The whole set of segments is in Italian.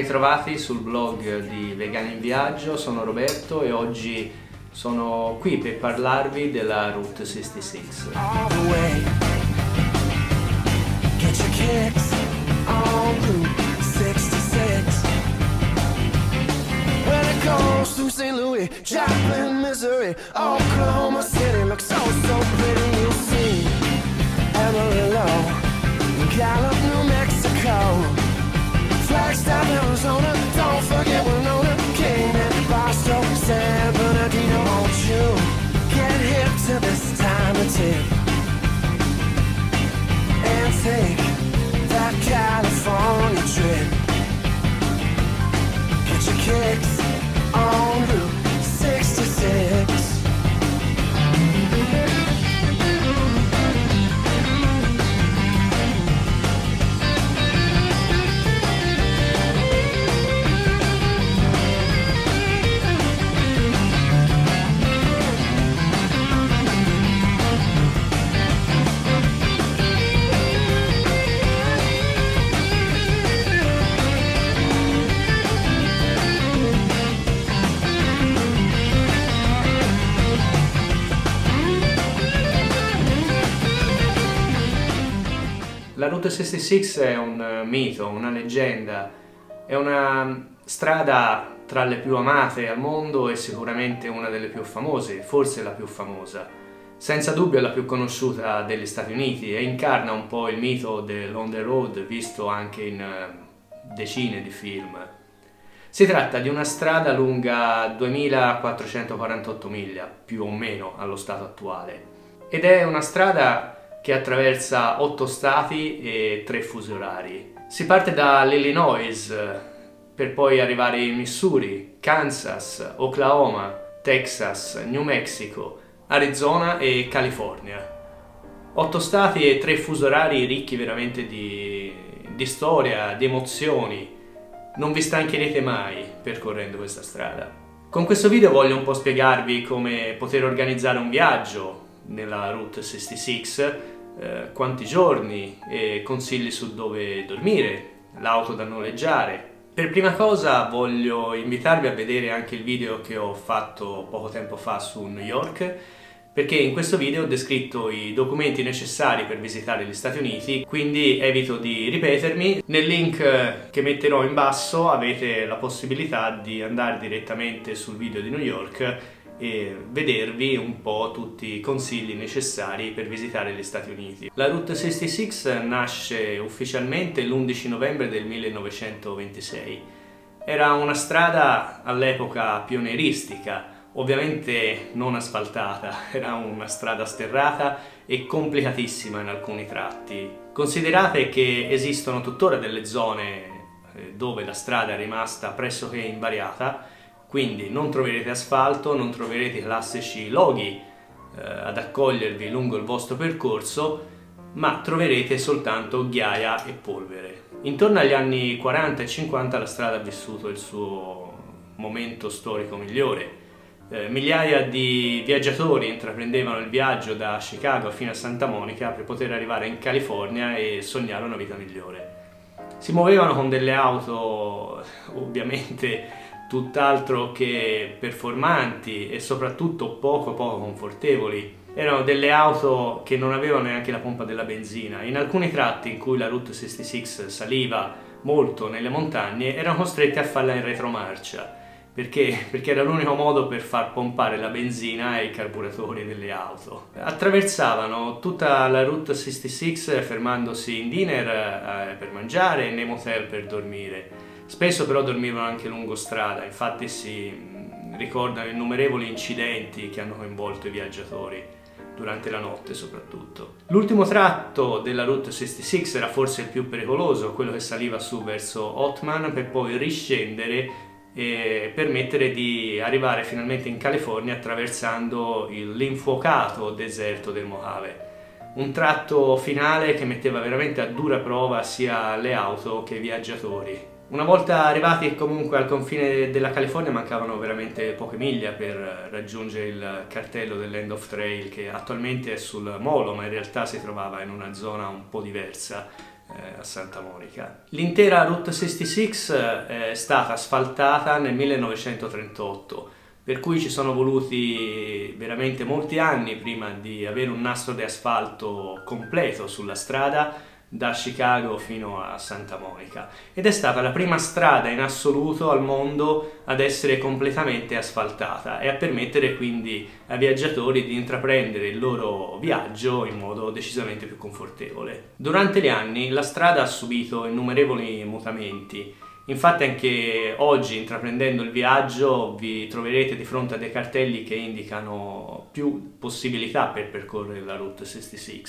ritrovati sul blog di Vegani in Viaggio, sono Roberto e oggi sono qui per parlarvi della Route 66. all the way. Get your kicks on Route 66. When it goes through St. Louis, Joplin, Missouri, Oklahoma City looks so so pretty. You'll see Amarillo, Gallup, New Mexico, Flagstaff, Arizona. Don't forget Winona, Kingman, Barstow, San Bernardino. Won't you get hip to this time of tip and take that California trip? Get your kicks Route 66 è un eh, mito, una leggenda, è una strada tra le più amate al mondo e sicuramente una delle più famose, forse la più famosa. Senza dubbio è la più conosciuta degli Stati Uniti e incarna un po' il mito dell'on the road visto anche in eh, decine di film. Si tratta di una strada lunga 2448 miglia, più o meno allo stato attuale, ed è una strada che attraversa otto stati e tre fusi orari. Si parte dall'Illinois eh, per poi arrivare in Missouri, Kansas, Oklahoma, Texas, New Mexico, Arizona e California. Otto stati e tre fusi orari ricchi veramente di, di storia, di emozioni. Non vi stancherete mai percorrendo questa strada. Con questo video voglio un po' spiegarvi come poter organizzare un viaggio nella Route 66, eh, quanti giorni e consigli su dove dormire, l'auto da noleggiare. Per prima cosa voglio invitarvi a vedere anche il video che ho fatto poco tempo fa su New York perché in questo video ho descritto i documenti necessari per visitare gli Stati Uniti, quindi evito di ripetermi. Nel link che metterò in basso avete la possibilità di andare direttamente sul video di New York e vedervi un po' tutti i consigli necessari per visitare gli Stati Uniti. La Route 66 nasce ufficialmente l'11 novembre del 1926. Era una strada all'epoca pionieristica, ovviamente non asfaltata, era una strada sterrata e complicatissima in alcuni tratti. Considerate che esistono tuttora delle zone eh, dove la strada è rimasta pressoché invariata, quindi non troverete asfalto, non troverete classici loghi eh, ad accogliervi lungo il vostro percorso, ma troverete soltanto ghiaia e polvere. Intorno agli anni 40 e 50 la strada ha vissuto il suo momento storico migliore. Eh, migliaia di viaggiatori intraprendevano il viaggio da Chicago fino a Santa Monica per poter arrivare in California e sognare una vita migliore. Si muovevano con delle auto ovviamente tutt'altro che performanti e soprattutto poco poco confortevoli. Erano delle auto che non avevano neanche la pompa della benzina. In alcuni tratti in cui la Route 66 saliva molto nelle montagne erano costretti a farla in retromarcia. Perché? Perché era l'unico modo per far pompare la benzina e i carburatori delle auto. Attraversavano tutta la Route 66 fermandosi in diner eh, per mangiare e nei motel per dormire. Spesso però dormivano anche lungo strada, infatti si mh, ricordano innumerevoli incidenti che hanno coinvolto i viaggiatori durante la notte soprattutto. L'ultimo tratto della Route 66 era forse il più pericoloso, quello che saliva su verso Otman per poi riscendere e permettere di arrivare finalmente in California attraversando l'infuocato deserto del Mojave. Un tratto finale che metteva veramente a dura prova sia le auto che i viaggiatori. Una volta arrivati comunque al confine della California mancavano veramente poche miglia per raggiungere il cartello dell'End of Trail che attualmente è sul molo ma in realtà si trovava in una zona un po' diversa eh, a Santa Monica. L'intera Route 66 eh, è stata asfaltata nel 1938 per cui ci sono voluti veramente molti anni prima di avere un nastro di asfalto completo sulla strada da Chicago fino a Santa Monica ed è stata la prima strada in assoluto al mondo ad essere completamente asfaltata e a permettere quindi ai viaggiatori di intraprendere il loro viaggio in modo decisamente più confortevole. Durante gli anni la strada ha subito innumerevoli mutamenti Infatti anche oggi intraprendendo il viaggio vi troverete di fronte a dei cartelli che indicano più possibilità per percorrere la Route 66.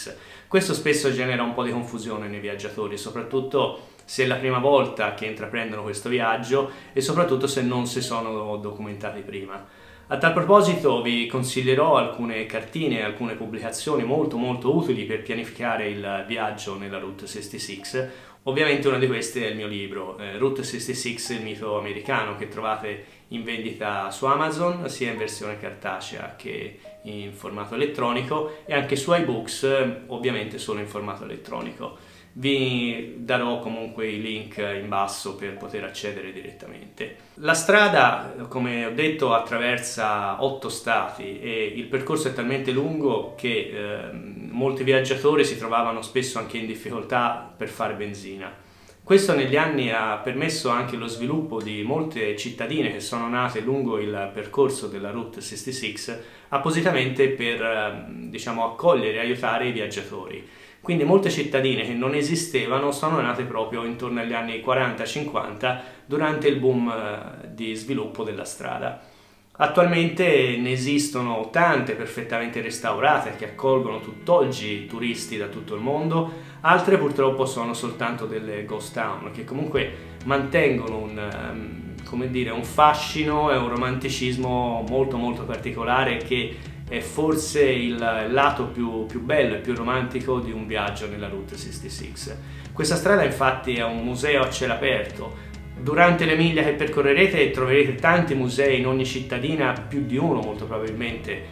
Questo spesso genera un po' di confusione nei viaggiatori, soprattutto se è la prima volta che intraprendono questo viaggio e soprattutto se non si sono documentati prima. A tal proposito vi consiglierò alcune cartine, alcune pubblicazioni molto molto utili per pianificare il viaggio nella Route 66. Ovviamente una di queste è il mio libro, eh, Route 66, il mito americano, che trovate in vendita su Amazon, sia in versione cartacea che in formato elettronico e anche su iBooks, ovviamente solo in formato elettronico. Vi darò comunque i link in basso per poter accedere direttamente. La strada, come ho detto, attraversa otto stati e il percorso è talmente lungo che eh, molti viaggiatori si trovavano spesso anche in difficoltà per fare benzina. Questo negli anni ha permesso anche lo sviluppo di molte cittadine che sono nate lungo il percorso della Route 66 appositamente per eh, diciamo, accogliere e aiutare i viaggiatori. Quindi molte cittadine che non esistevano sono nate proprio intorno agli anni 40-50 durante il boom eh, di sviluppo della strada. Attualmente ne esistono tante perfettamente restaurate che accolgono tutt'oggi turisti da tutto il mondo, altre purtroppo sono soltanto delle ghost town che comunque mantengono un, um, dire, un fascino e un romanticismo molto molto particolare che è forse il lato più, più, bello e più romantico di un viaggio nella Route 66. Questa strada infatti è un museo a cielo aperto. Durante le miglia che percorrerete troverete tanti musei in ogni cittadina, più di uno molto probabilmente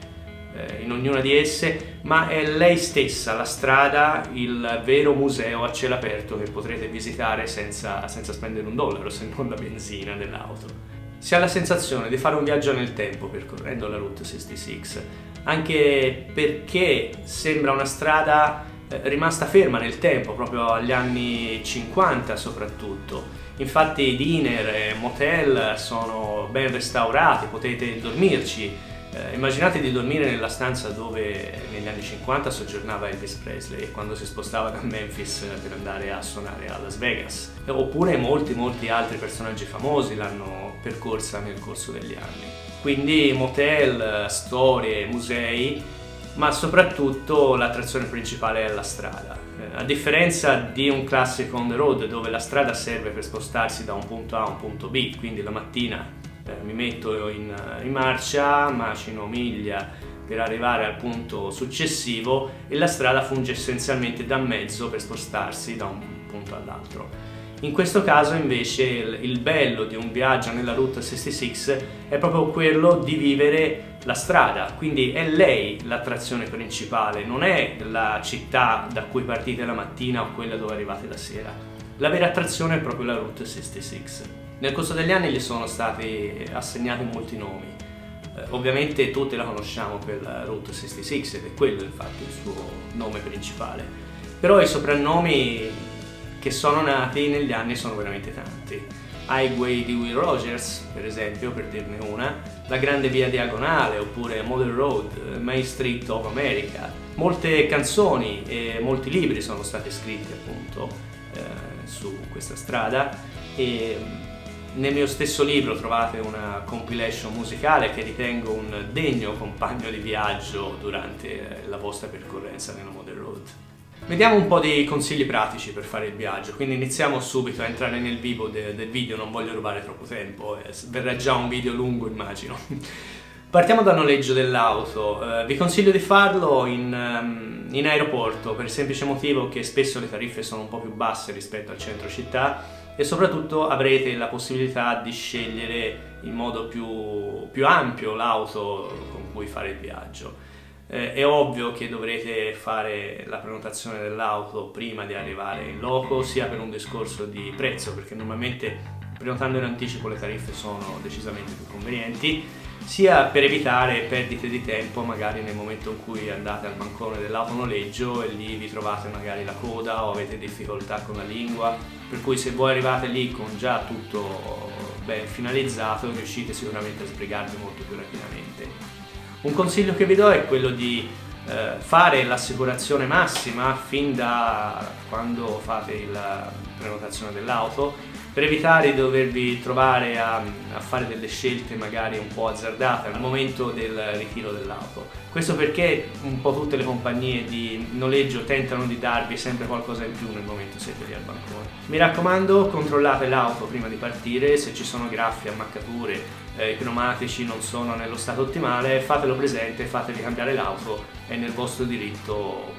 eh, in ognuna di esse, ma è lei stessa la strada, il vero museo a cielo aperto che potrete visitare senza, senza spendere un dollaro, se non la benzina dell'auto. Si ha la sensazione di fare un viaggio nel tempo percorrendo la Route 66 anche perché sembra una strada eh, rimasta ferma nel tempo, proprio agli anni 50 soprattutto. Infatti diner e motel sono ben restaurati, potete dormirci. Eh, immaginate di dormire nella stanza dove negli anni 50 soggiornava Elvis Presley quando si spostava da Memphis per andare a suonare a Las Vegas. Oppure molti molti altri personaggi famosi l'hanno percorsa nel corso degli anni. Quindi motel, storie, musei, ma soprattutto l'attrazione principale è la strada. Eh, a differenza di un classico on the road dove la strada serve per spostarsi da un punto A a un punto B, quindi la mattina eh, mi metto in, in marcia, macino miglia per arrivare al punto successivo e la strada funge essenzialmente da mezzo per spostarsi da un punto all'altro. In questo caso invece il, il, bello di un viaggio nella Route 66 è proprio quello di vivere la strada, quindi è lei l'attrazione principale, non è la città da cui partite la mattina o quella dove arrivate la sera. La vera attrazione è proprio la Route 66. Nel corso degli anni gli sono stati assegnati molti nomi. Eh, ovviamente tutti la conosciamo per la Route 66 ed è quello infatti il suo nome principale. Però i soprannomi che sono nati negli anni sono veramente tanti. Highway di Will Rogers, per esempio, per dirne una, la Grande Via Diagonale, oppure Model Road, Main Street of America. Molte canzoni e molti libri sono stati scritti appunto eh, su questa strada e mm, nel mio stesso libro trovate una compilation musicale che ritengo un degno compagno di viaggio durante la vostra percorrenza nella Model Road. Vediamo un po' di consigli pratici per fare il viaggio, quindi iniziamo subito a entrare nel vivo de- del video, non voglio rubare troppo tempo, eh, verrà già un video lungo immagino. Partiamo dal noleggio dell'auto, uh, vi consiglio di farlo in, um, in, aeroporto per il semplice motivo che spesso le tariffe sono un po' più basse rispetto al centro città e soprattutto avrete la possibilità di scegliere in modo più, più ampio l'auto con cui fare il viaggio. Eh, è ovvio che dovrete fare la prenotazione dell'auto prima di arrivare in loco, sia per un discorso di prezzo, perché normalmente prenotando in anticipo le tariffe sono decisamente più convenienti, sia per evitare perdite di tempo magari nel momento in cui andate al bancone dell'autonoleggio e lì vi trovate magari la coda o avete difficoltà con la lingua, per cui se voi arrivate lì con già tutto ben finalizzato riuscite sicuramente a sbrigarvi molto più rapidamente. Un consiglio che vi do è quello di eh, fare l'assicurazione massima fin da quando fate la prenotazione dell'auto per evitare di dovervi trovare a, a, fare delle scelte magari un po' azzardate al momento del ritiro dell'auto. Questo perché un po' tutte le compagnie di noleggio tentano di darvi sempre qualcosa in più nel momento siete lì al bancone. Mi raccomando, controllate l'auto prima di partire, se ci sono graffi, ammaccature, eh, i pneumatici non sono nello stato ottimale, fatelo presente, fatevi cambiare l'auto, è nel vostro diritto.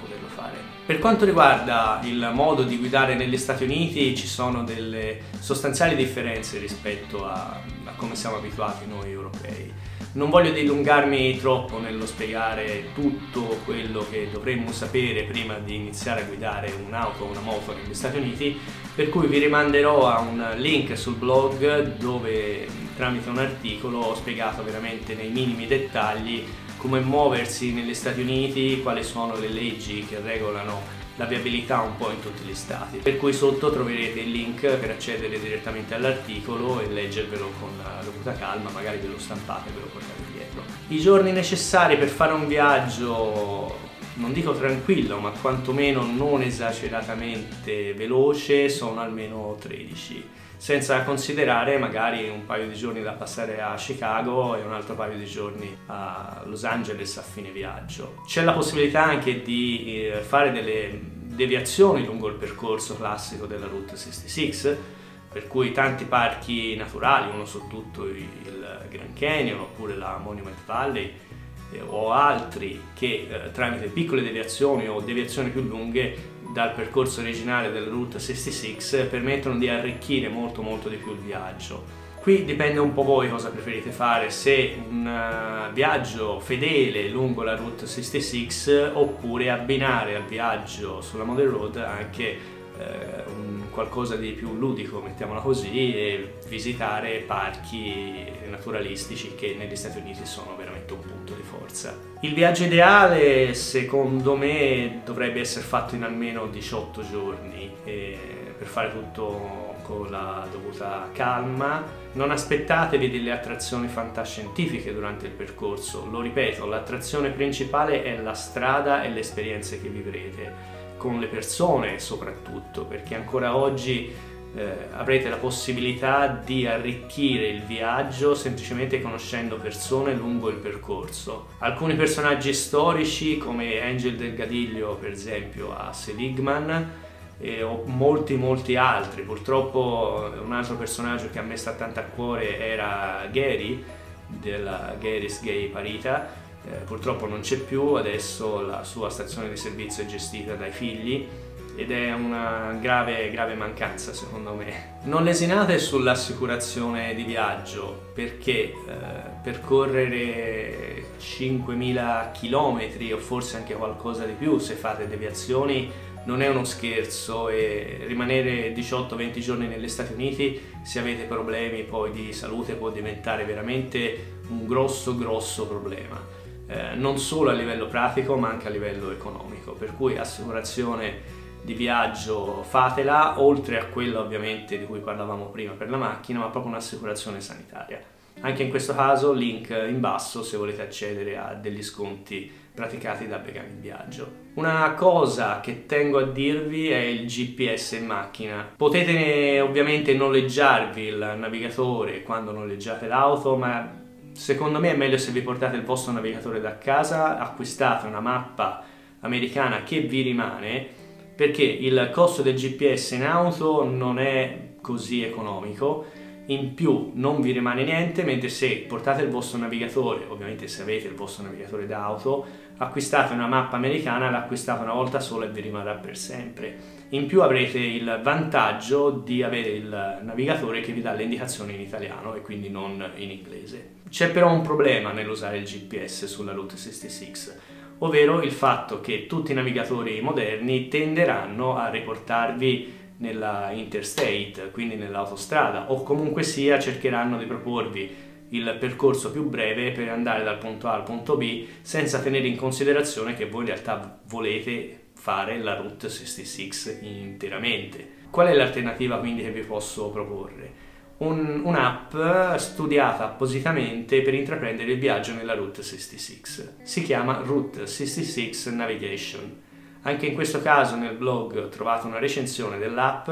Per quanto riguarda il modo di guidare negli Stati Uniti ci sono delle sostanziali differenze rispetto a, a come siamo abituati noi europei. Non voglio dilungarmi troppo nello spiegare tutto quello che dovremmo sapere prima di iniziare a guidare un'auto o una moto negli Stati Uniti, per cui vi rimanderò a un link sul blog dove tramite un articolo ho spiegato veramente nei minimi dettagli come muoversi negli Stati Uniti, quali sono le leggi che regolano la viabilità un po' in tutti gli stati. Per cui sotto troverete il link per accedere direttamente all'articolo e leggervelo con dovuta calma, magari ve lo stampate e ve lo portate dietro. I giorni necessari per fare un viaggio non dico tranquillo, ma quantomeno non esageratamente veloce, sono almeno 13 senza considerare magari un paio di giorni da passare a Chicago e un altro paio di giorni a Los Angeles a fine viaggio. C'è la possibilità anche di eh, fare delle deviazioni lungo il percorso classico della Route 66, per cui tanti parchi naturali, uno su tutto il Grand Canyon oppure la Monument Valley eh, o altri che eh, tramite piccole deviazioni o deviazioni più lunghe dal percorso originale del Route 66 permettono di arricchire molto molto di più il viaggio. Qui dipende un po' voi cosa preferite fare, se un uh, viaggio fedele lungo la Route 66 oppure abbinare al viaggio sulla Model Road anche uh, un qualcosa di più ludico, mettiamola così, e visitare parchi naturalistici che negli Stati Uniti sono veramente un punto forza. Il viaggio ideale, secondo me, dovrebbe essere fatto in almeno 18 giorni per fare tutto con la dovuta calma. Non aspettatevi delle attrazioni fantascientifiche durante il percorso, lo ripeto, l'attrazione principale è la strada e le esperienze che vivrete con le persone soprattutto, perché ancora oggi eh, avrete la possibilità di arricchire il viaggio semplicemente conoscendo persone lungo il percorso. Alcuni personaggi storici come Angel del Gadiglio per esempio a Seligman e o molti molti altri, purtroppo un altro personaggio che a me sta tanto a cuore era Gary della Gary's Gay Parita eh, purtroppo non c'è più, adesso la sua stazione di servizio è gestita dai figli ed è una grave, grave mancanza secondo me. Non lesinate sull'assicurazione di viaggio perché eh, percorrere 5.000 km o forse anche qualcosa di più se fate deviazioni non è uno scherzo e rimanere 18-20 giorni negli Stati Uniti se avete problemi poi di salute può diventare veramente un grosso grosso problema eh, non solo a livello pratico ma anche a livello economico, per cui assicurazione di viaggio fatela, oltre a quella ovviamente di cui parlavamo prima per la macchina, ma proprio un'assicurazione sanitaria. Anche in questo caso link in basso se volete accedere a degli sconti praticati da Vegani in Viaggio. Una cosa che tengo a dirvi è il GPS in macchina. Potete ovviamente noleggiarvi il navigatore quando noleggiate l'auto, ma Secondo me è meglio se vi portate il vostro navigatore da casa, acquistate una mappa americana che vi rimane, perché il costo del GPS in auto non è così economico, in più non vi rimane niente, mentre se portate il vostro navigatore, ovviamente se avete il vostro navigatore d'auto, acquistate una mappa americana, l'acquistate una volta sola e vi rimarrà per sempre. In più avrete il vantaggio di avere il navigatore che vi dà le indicazioni in italiano e quindi non in inglese. C'è però un problema nell'usare il GPS sulla Route 66, ovvero il fatto che tutti i navigatori moderni tenderanno a riportarvi nella interstate, quindi nell'autostrada, o comunque sia cercheranno di proporvi il percorso più breve per andare dal punto A al punto B senza tenere in considerazione che voi in realtà volete fare la Route 66 interamente. Qual è l'alternativa quindi che vi posso proporre? Un, un'app studiata appositamente per intraprendere il viaggio nella Route 66. Si chiama Route 66 Navigation. Anche in questo caso nel blog trovate una recensione dell'app,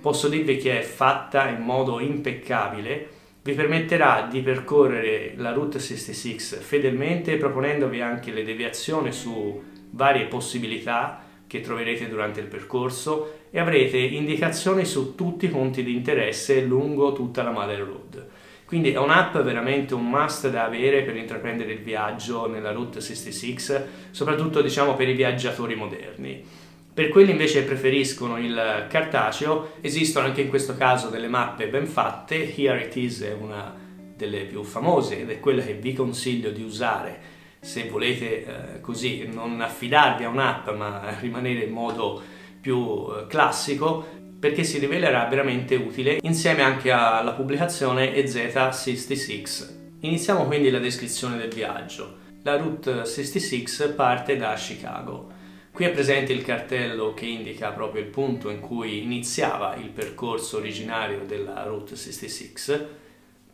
posso dirvi che è fatta in modo impeccabile, vi permetterà di percorrere la Route 66 fedelmente proponendovi anche le deviazioni su varie possibilità che troverete durante il percorso e avrete indicazioni su tutti i punti di interesse lungo tutta la Mother Road. Quindi è un'app veramente un must da avere per intraprendere il viaggio nella Route 66, soprattutto diciamo per i viaggiatori moderni. Per quelli invece che preferiscono il cartaceo, esistono anche in questo caso delle mappe ben fatte. Here It Is è una delle più famose ed è quella che vi consiglio di usare se volete eh, così non affidarvi a un'app ma rimanere in modo più eh, classico perché si rivelerà veramente utile insieme anche alla pubblicazione EZ66. Iniziamo quindi la descrizione del viaggio. La Route 66 parte da Chicago. Qui è presente il cartello che indica proprio il punto in cui iniziava il percorso originario della Route 66,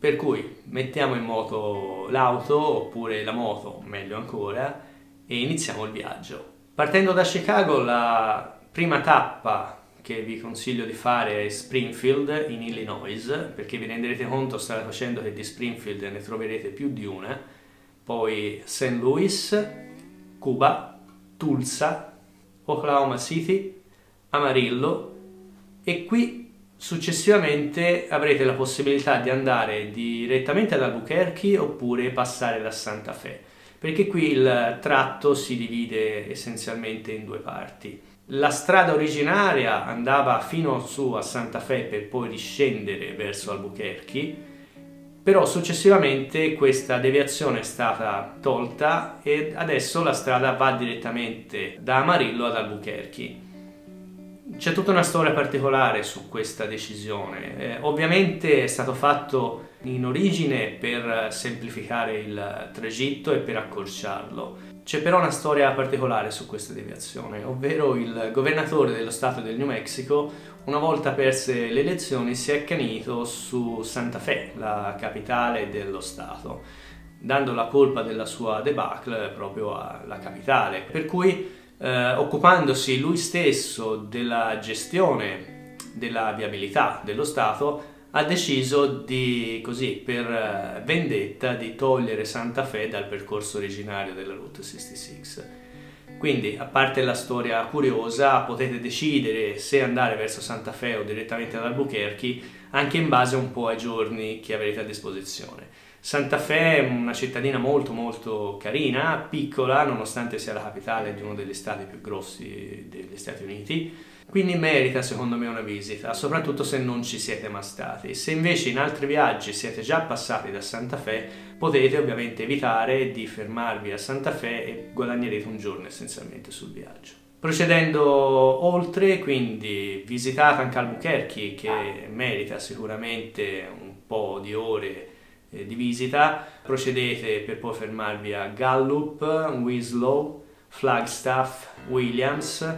per cui mettiamo in moto l'auto oppure la moto, meglio ancora, e iniziamo il viaggio. Partendo da Chicago la prima tappa che vi consiglio di fare è Springfield in Illinois, perché vi renderete conto, strada facendo, che di Springfield ne troverete più di una, poi St. Louis, Cuba, Tulsa, Oklahoma City, Amarillo e qui successivamente avrete la possibilità di andare direttamente ad Albuquerque oppure passare da Santa Fe, perché qui il tratto si divide essenzialmente in due parti. La strada originaria andava fino su a Santa Fe per poi riscendere verso Albuquerque, però successivamente questa deviazione è stata tolta e adesso la strada va direttamente da Amarillo ad Albuquerque. C'è tutta una storia particolare su questa decisione. Eh, ovviamente è stato fatto in origine per semplificare il tragitto e per accorciarlo. C'è però una storia particolare su questa deviazione, ovvero il governatore dello stato del New Mexico, una volta perse le elezioni, si è accanito su Santa Fe, la capitale dello stato, dando la colpa della sua debacle proprio alla capitale. Per cui, eh, occupandosi lui stesso della gestione della viabilità dello stato, ha deciso di, così, per eh, vendetta, di togliere Santa Fe dal percorso originario della Route 66. Quindi, a parte la storia curiosa, potete decidere se andare verso Santa Fe o direttamente ad Albuquerque, anche in base un po' ai giorni che avrete a disposizione. Santa Fe è una cittadina molto molto carina, piccola, nonostante sia la capitale di uno degli stati più grossi degli Stati Uniti quindi merita secondo me una visita, soprattutto se non ci siete mai stati. Se invece in altri viaggi siete già passati da Santa Fe, potete ovviamente evitare di fermarvi a Santa Fe e guadagnerete un giorno essenzialmente sul viaggio. Procedendo oltre, quindi visitate anche Albuquerque che merita sicuramente un po' di ore eh, di visita, procedete per poi fermarvi a Gallup, Winslow, Flagstaff, Williams,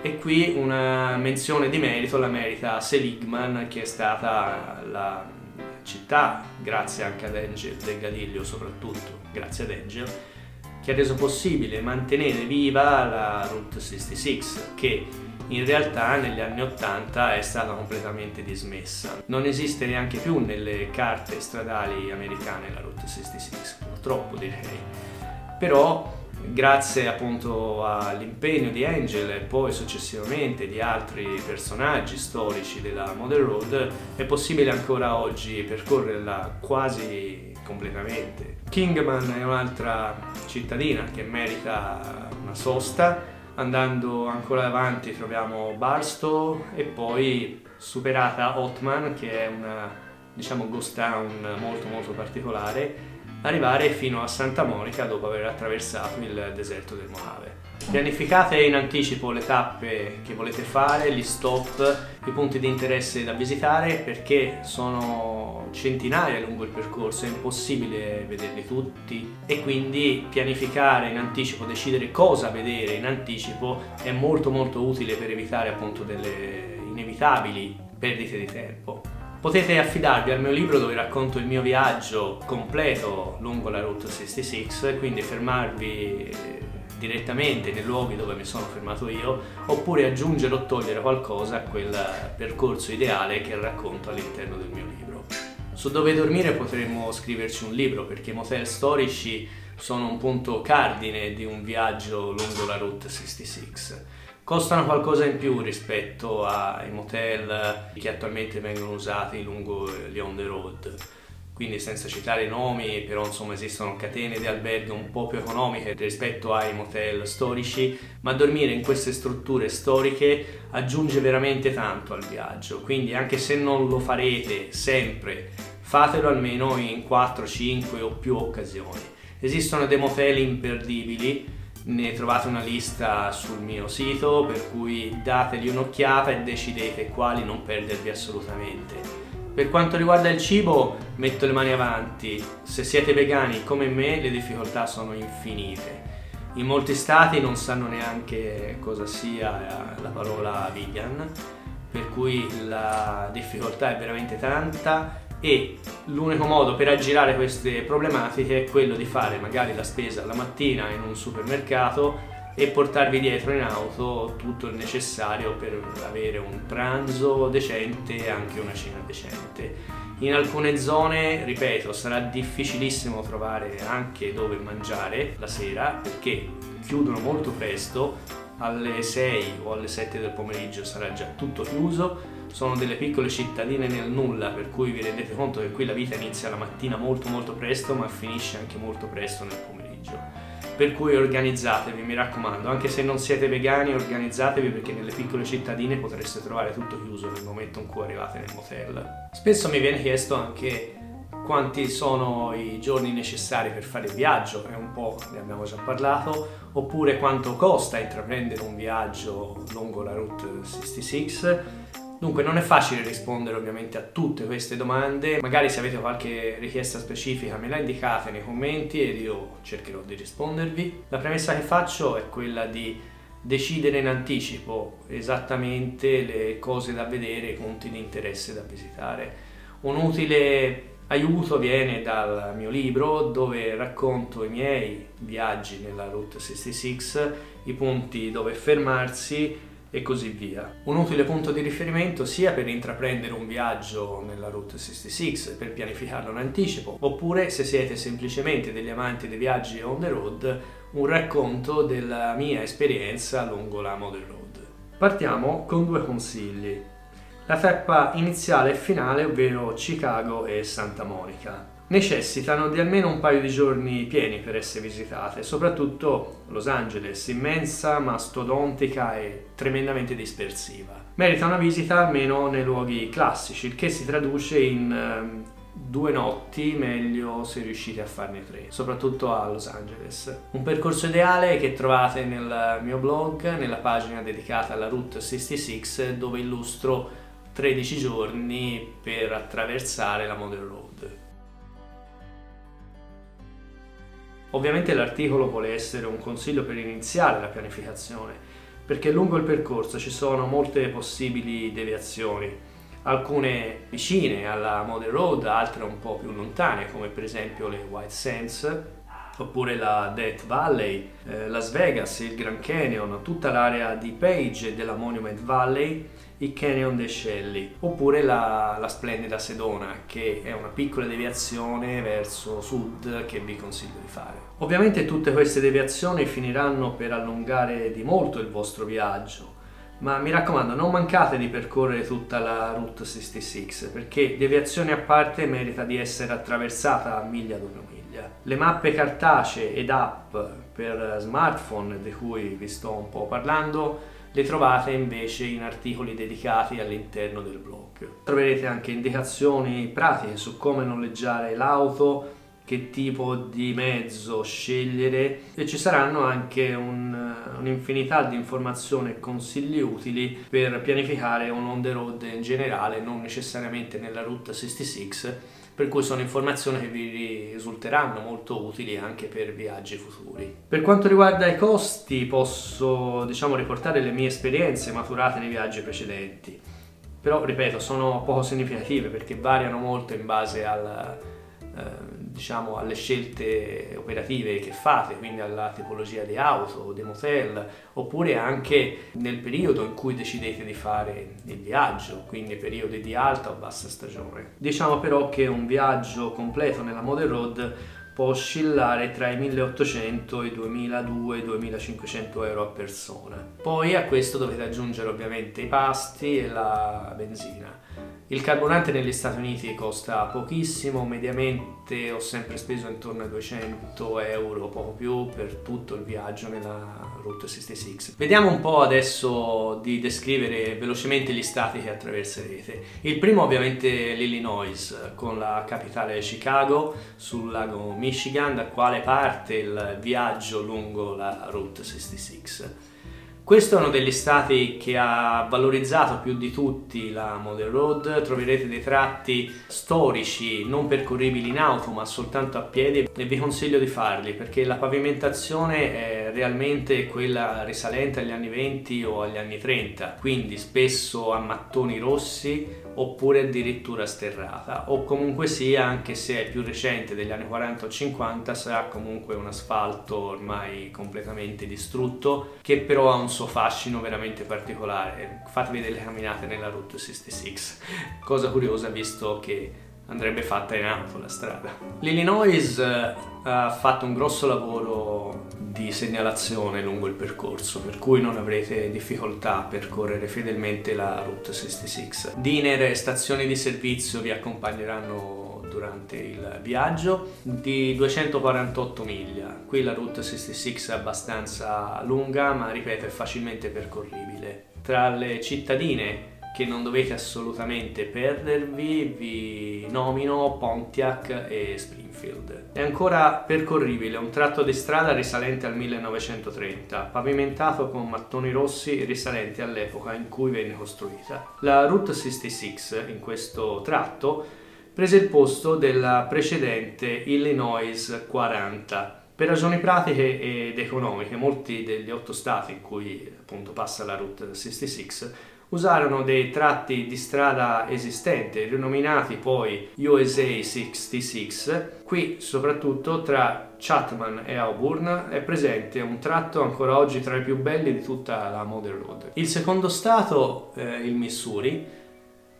e qui una menzione di merito la merita Seligman, che è stata la città, grazie anche ad Angel del Gadiglio soprattutto, grazie ad Angel, che ha reso possibile mantenere viva la Route 66, che in realtà negli anni 80 è stata completamente dismessa. Non esiste neanche più nelle carte stradali americane la Route 66, purtroppo direi. Però grazie appunto all'impegno di Angel e poi successivamente di altri personaggi storici della Model Road è possibile ancora oggi percorrerla quasi completamente. Kingman è un'altra cittadina che merita una sosta. Andando ancora avanti troviamo Barstow e poi superata Otman che è una diciamo ghost town molto molto particolare arrivare fino a Santa Monica dopo aver attraversato il deserto del Mojave. Pianificate in anticipo le tappe che volete fare, gli stop, i punti di interesse da visitare perché sono centinaia lungo il percorso, è impossibile vederli tutti e quindi pianificare in anticipo, decidere cosa vedere in anticipo è molto molto utile per evitare appunto delle inevitabili perdite di tempo. Potete affidarvi al mio libro dove racconto il mio viaggio completo lungo la Route 66, quindi fermarvi direttamente nei luoghi dove mi sono fermato io, oppure aggiungere o togliere qualcosa a quel percorso ideale che racconto all'interno del mio libro. Su dove dormire potremmo scriverci un libro perché i motel storici sono un punto cardine di un viaggio lungo la Route 66. Costano qualcosa in più rispetto ai motel che attualmente vengono usati lungo gli on the road quindi senza citare nomi, però insomma esistono catene di alberghi un po' più economiche rispetto ai motel storici, ma dormire in queste strutture storiche aggiunge veramente tanto al viaggio, quindi anche se non lo farete sempre, fatelo almeno in 4, 5 o più occasioni. Esistono dei motel imperdibili, ne trovate una lista sul mio sito, per cui dategli un'occhiata e decidete quali non perdervi assolutamente. Per quanto riguarda il cibo, metto le mani avanti. Se siete vegani come me, le difficoltà sono infinite. In molti stati non sanno neanche cosa sia la parola vegan, per cui la difficoltà è veramente tanta e l'unico modo per aggirare queste problematiche è quello di fare magari la spesa la mattina in un supermercato e portarvi dietro in auto tutto il necessario per avere un pranzo decente e anche una cena decente. In alcune zone, ripeto, sarà difficilissimo trovare anche dove mangiare la sera perché chiudono molto presto, alle 6 o alle 7 del pomeriggio sarà già tutto chiuso. Sono delle piccole cittadine nel nulla, per cui vi rendete conto che qui la vita inizia la mattina molto molto presto, ma finisce anche molto presto nel pomeriggio per cui organizzatevi, mi raccomando, anche se non siete vegani organizzatevi perché nelle piccole cittadine potreste trovare tutto chiuso nel momento in cui arrivate nel motel. Spesso mi viene chiesto anche quanti sono i giorni necessari per fare il viaggio, è un po' ne abbiamo già parlato, oppure quanto costa intraprendere un viaggio lungo la Route 66 Dunque non è facile rispondere ovviamente a tutte queste domande, magari se avete qualche richiesta specifica me la indicate nei commenti ed io cercherò di rispondervi. La premessa che faccio è quella di decidere in anticipo esattamente le cose da vedere, i punti di interesse da visitare. Un utile aiuto viene dal mio libro dove racconto i miei viaggi nella Route 66, i punti dove fermarsi e così via. Un utile punto di riferimento sia per intraprendere un viaggio nella Route 66 per pianificarlo in anticipo, oppure se siete semplicemente degli amanti dei viaggi on the road, un racconto della mia esperienza lungo la Model Road. Partiamo con due consigli. La tappa iniziale e finale, ovvero Chicago e Santa Monica necessitano di almeno un paio di giorni pieni per essere visitate, soprattutto Los Angeles, immensa, mastodontica e tremendamente dispersiva. Merita una visita almeno nei luoghi classici, il che si traduce in ehm, due notti, meglio se riuscite a farne tre, soprattutto a Los Angeles. Un percorso ideale che trovate nel mio blog, nella pagina dedicata alla Route 66, dove illustro 13 giorni per attraversare la Model Road. Ovviamente l'articolo vuole essere un consiglio per iniziare la pianificazione, perché lungo il percorso ci sono molte possibili deviazioni, alcune vicine alla Model Road, altre un po' più lontane, come per esempio le White Sands, oppure la Death Valley, eh, Las Vegas, il Grand Canyon, tutta l'area di Page della Monument Valley il Canyon dei Scelli, oppure la, la, splendida Sedona, che è una piccola deviazione verso sud che vi consiglio di fare. Ovviamente tutte queste deviazioni finiranno per allungare di molto il vostro viaggio, ma mi raccomando non mancate di percorrere tutta la Route 66 perché deviazione a parte merita di essere attraversata miglia dopo miglia. Le mappe cartacee ed app per smartphone di cui vi sto un po' parlando le trovate invece in articoli dedicati all'interno del blog. Troverete anche indicazioni pratiche su come noleggiare l'auto che tipo di mezzo scegliere e ci saranno anche un, un'infinità di informazioni e consigli utili per pianificare un on the road in generale, non necessariamente nella Route 66 per cui sono informazioni che vi risulteranno molto utili anche per viaggi futuri. Per quanto riguarda i costi, posso diciamo riportare le mie esperienze maturate nei viaggi precedenti. Però, ripeto, sono poco significative perché variano molto in base al, diciamo, alle scelte operative che fate, quindi alla tipologia di auto, di motel, oppure anche nel periodo in cui decidete di fare il viaggio, quindi periodi di alta o bassa stagione. Diciamo però che un viaggio completo nella Model Road può oscillare tra i 1800 e i 2200-2500 euro a persona. Poi a questo dovete aggiungere ovviamente i pasti e la benzina. Il carburante negli Stati Uniti costa pochissimo, mediamente ho sempre speso intorno ai 200 euro, poco più, per tutto il viaggio nella Route 66. Vediamo un po' adesso di descrivere velocemente gli stati che attraverserete. Il primo ovviamente l'Illinois, con la capitale Chicago, sul lago Michigan, da quale parte il viaggio lungo la Route 66. Questo è uno degli stati che ha valorizzato più di tutti la Model Road, troverete dei tratti storici non percorribili in auto ma soltanto a piedi e vi consiglio di farli perché la pavimentazione è realmente quella risalente agli anni 20 o agli anni 30, quindi spesso a mattoni rossi oppure addirittura sterrata. O comunque sia anche se è più recente degli anni 40 o 50 sarà comunque un asfalto ormai completamente distrutto che però ha un suo fascino veramente particolare. Fatevi delle camminate nella Route 66 cosa curiosa visto che andrebbe fatta in auto la strada. L'Illinois eh, ha fatto un grosso lavoro di segnalazione lungo il percorso, per cui non avrete difficoltà a percorrere fedelmente la Route 66. Diner e stazioni di servizio vi accompagneranno durante il viaggio di 248 miglia. Qui la Route 66 è abbastanza lunga, ma ripeto è facilmente percorribile. Tra le cittadine che non dovete assolutamente perdervi, vi nomino Pontiac e Springfield. È ancora percorribile, un tratto di strada risalente al 1930, pavimentato con mattoni rossi risalenti all'epoca in cui venne costruita. La Route 66 in questo tratto prese il posto della precedente Illinois 40 per ragioni pratiche ed economiche, molti degli otto stati in cui appunto passa la Route 66 usarono dei tratti di strada esistenti, rinominati poi USA 66. Qui, soprattutto tra Chatman e Auburn, è presente un tratto ancora oggi tra i più belli di tutta la Model Road. Il secondo stato, eh, il Missouri,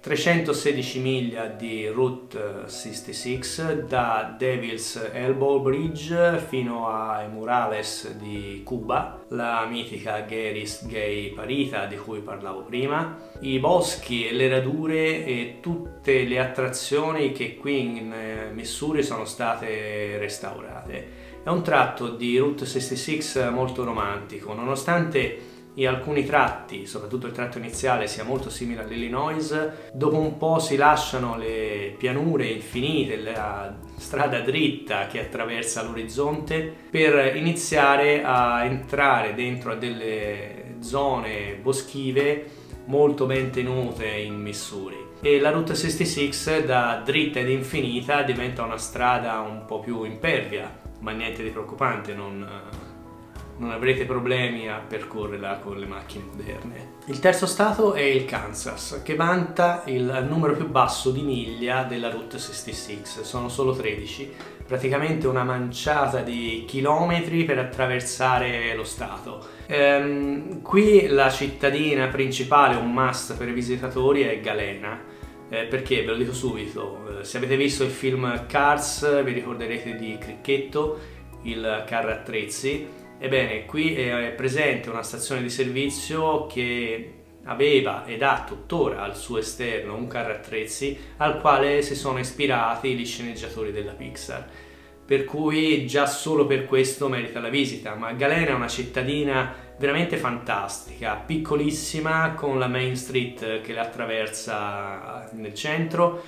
316 miglia di Route 66 da Devil's Elbow Bridge fino ai Murales di Cuba, la mitica Gary's Gay Parita di cui parlavo prima, i boschi e le radure e tutte le attrazioni che qui in eh, Missouri sono state restaurate. È un tratto di Route 66 molto romantico, nonostante in alcuni tratti, soprattutto il tratto iniziale, sia molto simile all'Illinois, dopo un po' si lasciano le pianure infinite, la strada dritta che attraversa l'orizzonte per iniziare a entrare dentro a delle zone boschive molto ben tenute in Missouri. E la Route 66 da dritta ed infinita diventa una strada un po' più impervia, ma niente di preoccupante, non non avrete problemi a percorrerla con le macchine moderne. Il terzo stato è il Kansas, che vanta il numero più basso di miglia della Route 66, sono solo 13, praticamente una manciata di chilometri per attraversare lo stato. Ehm, qui la cittadina principale, un must per i visitatori, è Galena. Eh, perché ve lo dico subito, eh, se avete visto il film Cars vi ricorderete di Cricchetto, il carro attrezzi, Ebbene, qui è presente una stazione di servizio che aveva ed ha tuttora al suo esterno un carro attrezzi al quale si sono ispirati gli sceneggiatori della Pixar. Per cui già solo per questo merita la visita, ma Galena è una cittadina veramente fantastica, piccolissima con la Main Street che la attraversa nel centro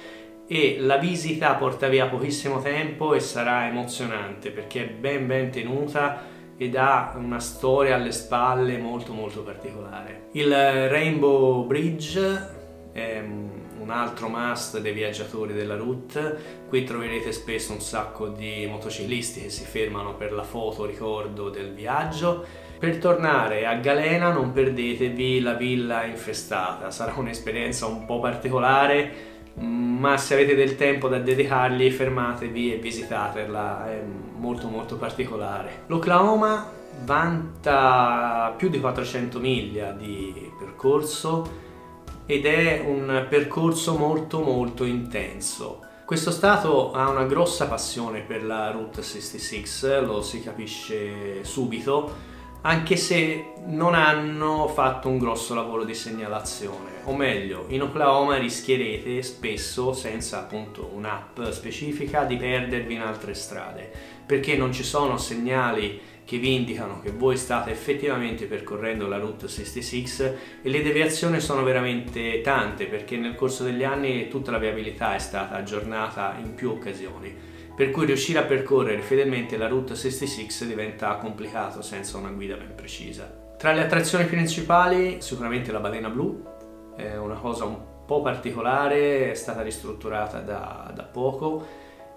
e la visita porta via pochissimo tempo e sarà emozionante perché è ben ben tenuta ed ha una storia alle spalle molto molto particolare. Il Rainbow Bridge è un altro must dei viaggiatori della route. Qui troverete spesso un sacco di motociclisti che si fermano per la foto ricordo del viaggio. Per tornare a Galena non perdetevi la villa infestata, sarà un'esperienza un po' particolare ma se avete del tempo da dedicargli fermatevi e visitatela, è molto molto particolare. L'Oklahoma vanta più di 400 miglia di percorso ed è un percorso molto molto intenso. Questo stato ha una grossa passione per la Route 66, lo si capisce subito, anche se non hanno fatto un grosso lavoro di segnalazione, o meglio, in Oklahoma rischierete spesso, senza appunto un'app specifica, di perdervi in altre strade, perché non ci sono segnali che vi indicano che voi state effettivamente percorrendo la Route 66 e le deviazioni sono veramente tante perché nel corso degli anni tutta la viabilità è stata aggiornata in più occasioni per cui riuscire a percorrere fedelmente la Route 66 diventa complicato senza una guida ben precisa. Tra le attrazioni principali sicuramente la balena blu, è una cosa un po' particolare, è stata ristrutturata da, da poco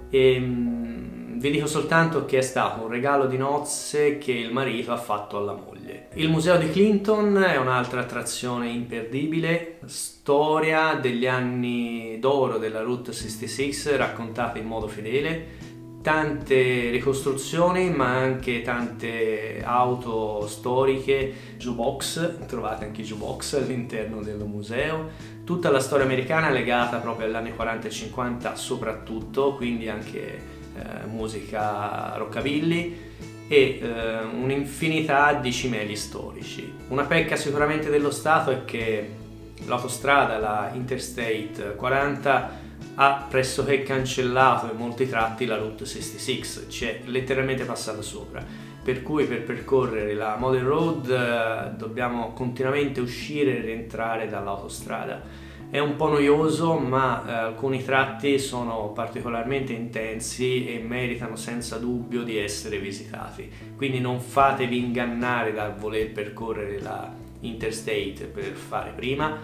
e um, vi dico soltanto che è stato un regalo di nozze che il marito ha fatto alla moglie. Il museo di Clinton è un'altra attrazione imperdibile, storia degli anni d'oro della Route 66 raccontata in modo fedele, tante ricostruzioni ma anche tante auto storiche, jukebox, trovate anche i jukebox all'interno del museo, tutta la storia americana legata proprio agli anni 40 e 50 soprattutto, quindi anche eh, musica rockabilly e eh, un'infinità di cimeli storici. Una pecca sicuramente dello Stato è che l'autostrada, la Interstate 40, ha pressoché cancellato in molti tratti la Route 66, ci è letteralmente passata sopra. Per cui per percorrere la Model Road eh, dobbiamo continuamente uscire e rientrare dall'autostrada. È un po' noioso, ma eh, alcuni tratti sono particolarmente intensi e meritano senza dubbio di essere visitati. Quindi non fatevi ingannare dal voler percorrere la Interstate per fare prima,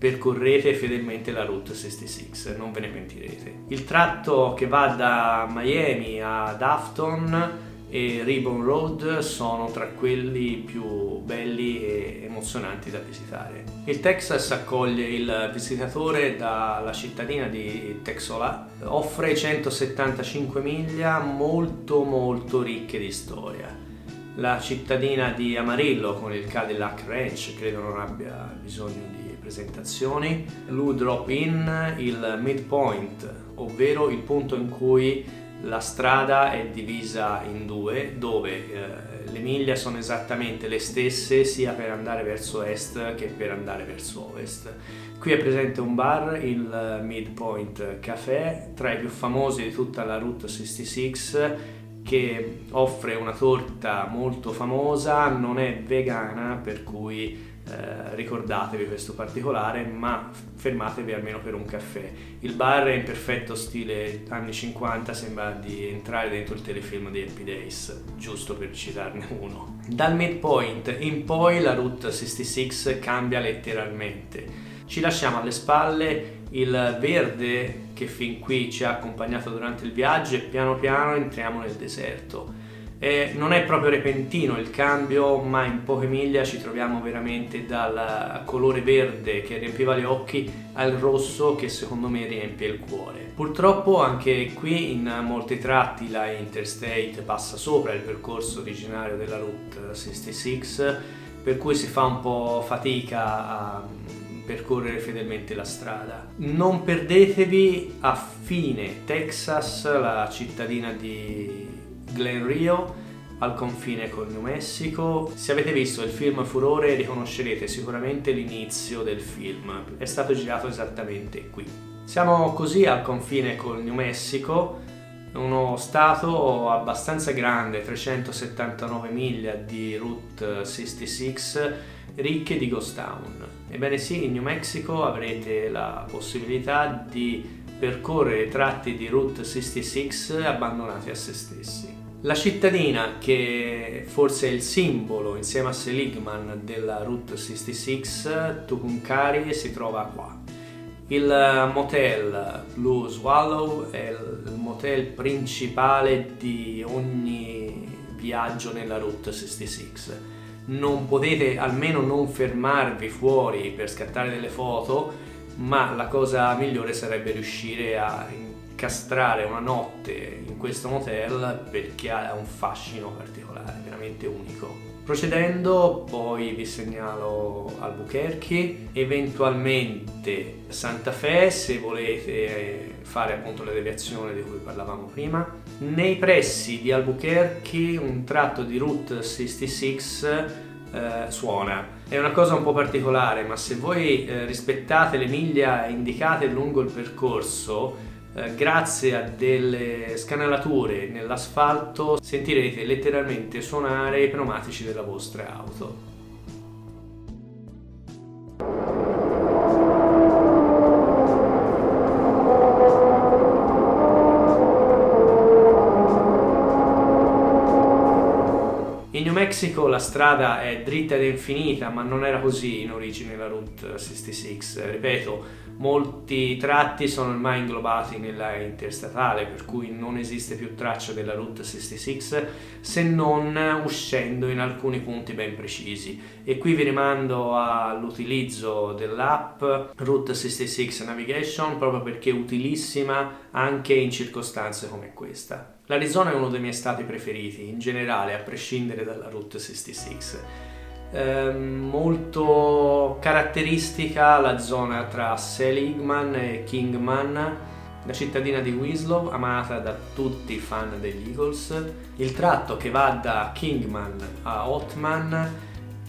percorrete fedelmente la Route 66, non ve ne pentirete. Il tratto che va da Miami ad Afton e Ribbon Road sono tra quelli più belli e emozionanti da visitare. Il Texas accoglie il visitatore dalla cittadina di Texola, offre 175 miglia molto molto ricche di storia. La cittadina di Amarillo con il Cadillac Ranch credo non abbia bisogno presentazioni, Lou Drop In, il midpoint, ovvero il punto in cui la strada è divisa in due, dove eh, le miglia sono esattamente le stesse sia per andare verso est che per andare verso ovest. Qui è presente un bar, il Midpoint Café, tra i più famosi di tutta la Route 66 che offre una torta molto famosa, non è vegana per cui eh, ricordatevi questo particolare, ma fermatevi almeno per un caffè. Il bar è in perfetto stile anni 50, sembra di entrare dentro il telefilm di Happy Days, giusto per citarne uno. Dal midpoint in poi la Route 66 cambia letteralmente. Ci lasciamo alle spalle il verde che fin qui ci ha accompagnato durante il viaggio e piano piano entriamo nel deserto eh, non è proprio repentino il cambio, ma in poche miglia ci troviamo veramente dal colore verde che riempiva gli occhi al rosso che secondo me riempie il cuore. Purtroppo anche qui in molti tratti la Interstate passa sopra il percorso originario della Route 66, per cui si fa un po' fatica a percorrere fedelmente la strada. Non perdetevi a fine Texas, la cittadina di Glen Rio al confine col New Mexico. Se avete visto il film Furore riconoscerete sicuramente l'inizio del film, è stato girato esattamente qui. Siamo così al confine col New Mexico, uno stato abbastanza grande, 379 miglia di Route 66, ricche di ghost town. Ebbene sì, in New Mexico avrete la possibilità di percorrere tratti di Route 66 abbandonati a se stessi. La cittadina, che forse è il simbolo insieme a Seligman della Route 66, Tucumcari, si trova qua. Il motel Blue Swallow è il motel principale di ogni viaggio nella Route 66 non potete almeno non fermarvi fuori per scattare delle foto, ma la cosa migliore sarebbe riuscire a incastrare una notte in questo motel perché ha un fascino particolare, veramente unico. Procedendo, poi vi segnalo Albuquerque, eventualmente Santa Fe se volete fare appunto la deviazione di cui parlavamo prima. Nei pressi di Albuquerque un tratto di Route 66 eh, suona. È una cosa un po' particolare, ma se voi eh, rispettate le miglia indicate lungo il percorso, eh, grazie a delle scanalature nell'asfalto sentirete letteralmente suonare i pneumatici della vostra auto. In New Mexico la strada è dritta ed infinita, ma non era così in origine la Route 66. Ripeto, molti tratti sono ormai inglobati nella interstatale, per cui non esiste più traccia della Route 66 se non uscendo in alcuni punti ben precisi. E qui vi rimando all'utilizzo dell'app Route 66 Navigation proprio perché è utilissima anche in circostanze come questa. L'Arizona è uno dei miei stati preferiti, in generale, a prescindere dalla Route 66 eh, molto caratteristica la zona tra Seligman e Kingman, la cittadina di Winslow, amata da tutti i fan degli Eagles. Il tratto che va da Kingman a Otman,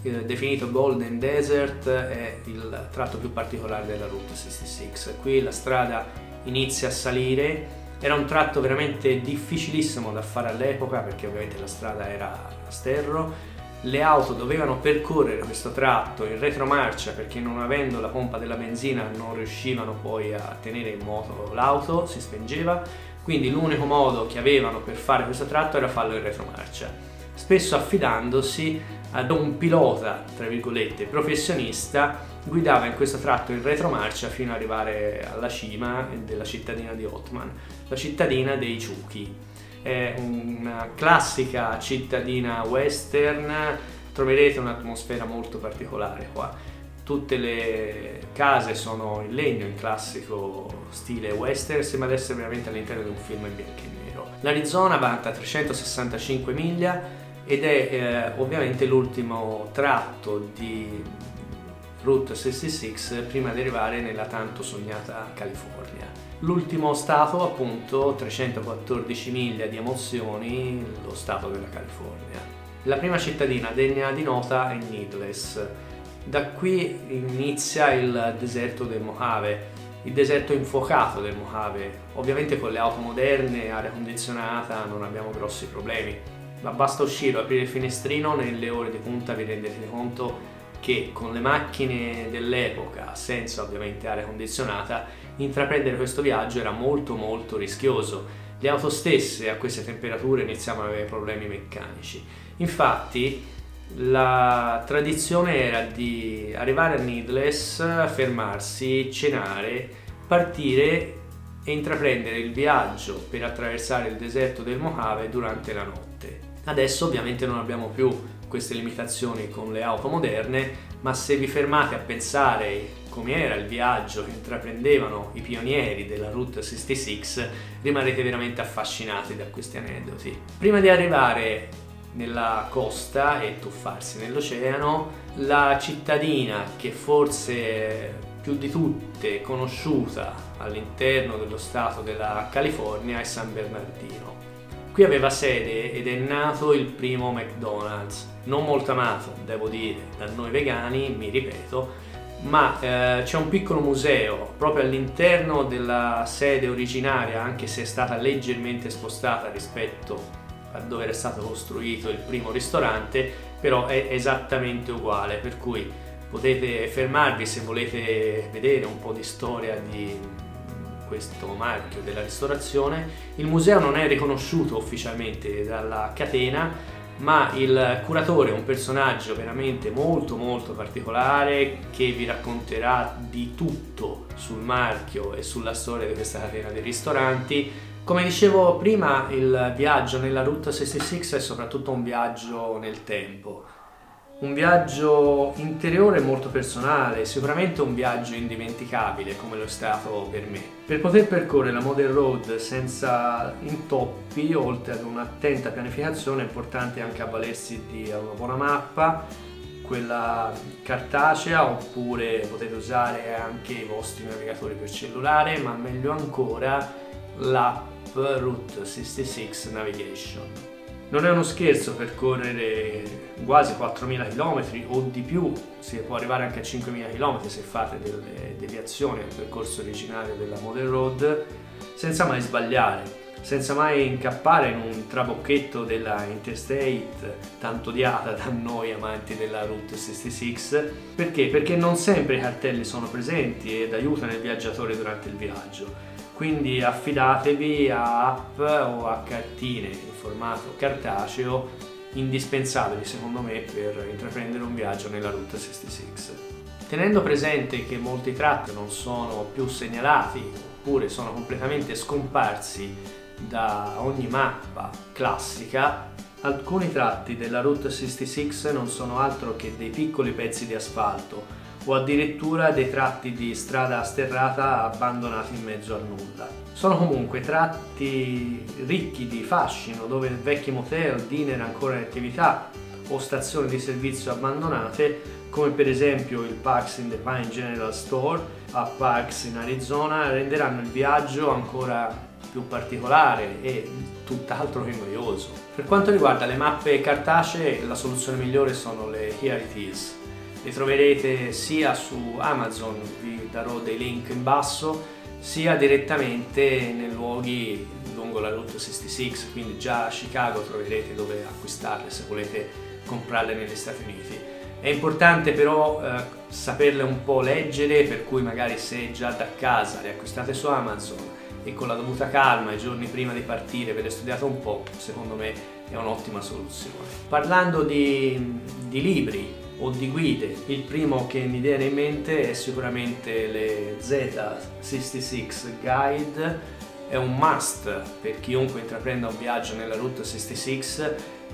eh, definito Golden Desert, è il tratto più particolare della Route 66. Qui la strada inizia a salire. Era un tratto veramente difficilissimo da fare all'epoca perché ovviamente la strada era a sterro le auto dovevano percorrere questo tratto in retromarcia perché non avendo la pompa della benzina non riuscivano poi a tenere in moto l'auto, si spengeva, quindi l'unico modo che avevano per fare questo tratto era farlo in retromarcia, spesso affidandosi ad un pilota, tra virgolette, professionista, guidava in questo tratto in retromarcia fino ad arrivare alla cima della cittadina di Otman, la cittadina dei Ciuchi è una classica cittadina western, troverete un'atmosfera molto particolare qua. Tutte le case sono in legno, in classico stile western, sembra di essere veramente all'interno di un film in bianco e nero. L'Arizona vanta 365 miglia ed è eh, ovviamente l'ultimo tratto di Route 66 prima di arrivare nella tanto sognata California. L'ultimo stato, appunto, 314 miglia di emozioni, lo stato della California. La prima cittadina degna di nota è Needless. Da qui inizia il deserto del Mojave, il deserto infuocato del Mojave. Ovviamente con le auto moderne, aria condizionata, non abbiamo grossi problemi, ma basta uscire, aprire il finestrino, nelle ore di punta vi rendete conto che con le macchine dell'epoca, senza ovviamente aria condizionata, intraprendere questo viaggio era molto molto rischioso. Le auto stesse a queste temperature iniziavano ad avere problemi meccanici. Infatti la tradizione era di arrivare a Needless, fermarsi, cenare, partire e intraprendere il viaggio per attraversare il deserto del Mojave durante la notte. Adesso ovviamente non abbiamo più queste limitazioni con le auto moderne, ma se vi fermate a pensare come era il viaggio che intraprendevano i pionieri della Route 66, rimarrete veramente affascinati da questi aneddoti. Prima di arrivare nella costa e tuffarsi nell'oceano, la cittadina che forse più di tutte conosciuta all'interno dello stato della California è San Bernardino. Qui aveva sede ed è nato il primo McDonald's, non molto amato, devo dire, da noi vegani, mi ripeto, ma eh, c'è un piccolo museo proprio all'interno della sede originaria, anche se è stata leggermente spostata rispetto a dove era stato costruito il primo ristorante, però è esattamente uguale, per cui potete fermarvi se volete vedere un po' di storia di questo marchio della ristorazione. Il museo non è riconosciuto ufficialmente dalla catena, ma il curatore è un personaggio veramente molto molto particolare che vi racconterà di tutto sul marchio e sulla storia di questa catena di ristoranti. Come dicevo prima, il viaggio nella Route 66 è soprattutto un viaggio nel tempo un viaggio interiore molto personale, sicuramente un viaggio indimenticabile come lo è stato per me. Per poter percorrere la Model Road senza intoppi, oltre ad un'attenta pianificazione, è importante anche avvalersi di una buona mappa, quella cartacea oppure potete usare anche i vostri navigatori per cellulare, ma meglio ancora l'app Route 66 Navigation. Non è uno scherzo percorrere quasi 4.000 km o di più, si può arrivare anche a 5.000 km se fate delle deviazioni al percorso originario della Model Road, senza mai sbagliare, senza mai incappare in un trabocchetto della Interstate tanto odiata da noi amanti della Route 66. Perché? Perché non sempre i cartelli sono presenti ed aiutano il viaggiatore durante il viaggio quindi affidatevi a app o a cartine in formato cartaceo indispensabili secondo me per intraprendere un viaggio nella Route 66. Tenendo presente che molti tratti non sono più segnalati oppure sono completamente scomparsi da ogni mappa classica, alcuni tratti della Route 66 non sono altro che dei piccoli pezzi di asfalto o addirittura dei tratti di strada sterrata abbandonati in mezzo al nulla. Sono comunque tratti ricchi di fascino dove vecchi motel, diner ancora in attività o stazioni di servizio abbandonate come per esempio il Parks in the Pine General Store a Parks in Arizona renderanno il viaggio ancora più particolare e tutt'altro che noioso. Per quanto riguarda le mappe cartacee, la soluzione migliore sono le Here It Is, le troverete sia su Amazon, vi darò dei link in basso, sia direttamente nei luoghi lungo la Route 66, quindi già a Chicago troverete dove acquistarle se volete comprarle negli Stati Uniti. È importante però eh, saperle un po' leggere, per cui magari se già da casa le acquistate su Amazon e con la dovuta calma i giorni prima di partire ve le studiate un po', secondo me è un'ottima soluzione. Parlando di, di libri, o di guide. Il primo che mi viene in mente è sicuramente le Z66 Guide, è un must per chiunque intraprenda un viaggio nella Route 66,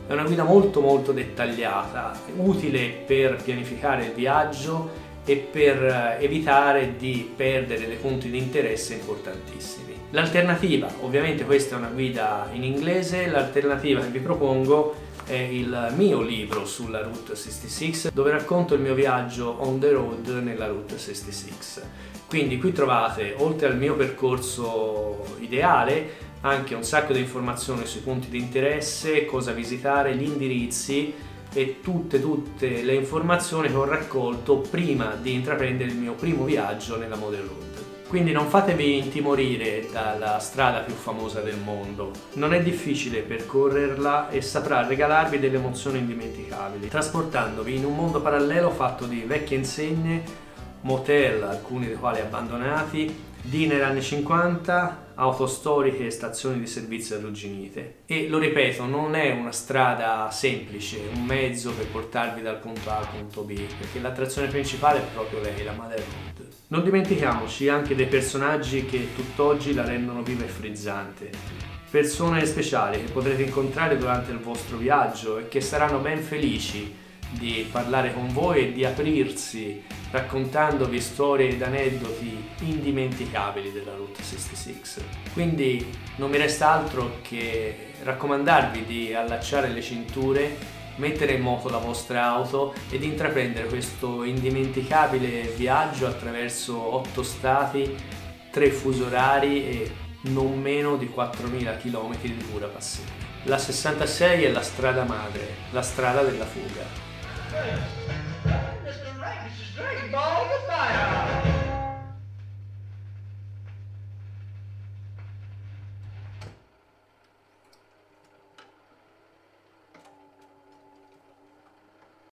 è una guida molto molto dettagliata, utile per pianificare il viaggio e per evitare di perdere dei punti di interesse importantissimi. L'alternativa, ovviamente questa è una guida in inglese, l'alternativa che vi propongo è il mio libro sulla Route 66 dove racconto il mio viaggio on the road nella Route 66. Quindi qui trovate, oltre al mio percorso ideale, anche un sacco di informazioni sui punti di interesse, cosa visitare, gli indirizzi e tutte, tutte le informazioni che ho raccolto prima di intraprendere il mio primo viaggio nella Model Road. Quindi non fatevi intimorire dalla strada più famosa del mondo. Non è difficile percorrerla e saprà regalarvi delle emozioni indimenticabili, trasportandovi in un mondo parallelo fatto di vecchie insegne, motel, alcuni dei quali abbandonati, diner anni 50, auto storiche e stazioni di servizio arrugginite. E lo ripeto, non è una strada semplice, un mezzo per portarvi dal punto A al punto B, perché l'attrazione principale è proprio lei, la Mother Road. Non dimentichiamoci anche dei personaggi che tutt'oggi la rendono viva e frizzante. Persone speciali che potrete incontrare durante il vostro viaggio e che saranno ben felici di parlare con voi e di aprirsi raccontandovi storie ed aneddoti indimenticabili della Route 66. Quindi non mi resta altro che raccomandarvi di allacciare le cinture mettere in moto la vostra auto ed intraprendere questo indimenticabile viaggio attraverso 8 stati, 3 fusi orari e non meno di 4.000 km di pura passione. La 66 è la strada madre, la strada della fuga. Mr. Rank, Mrs. is. Ball the fire.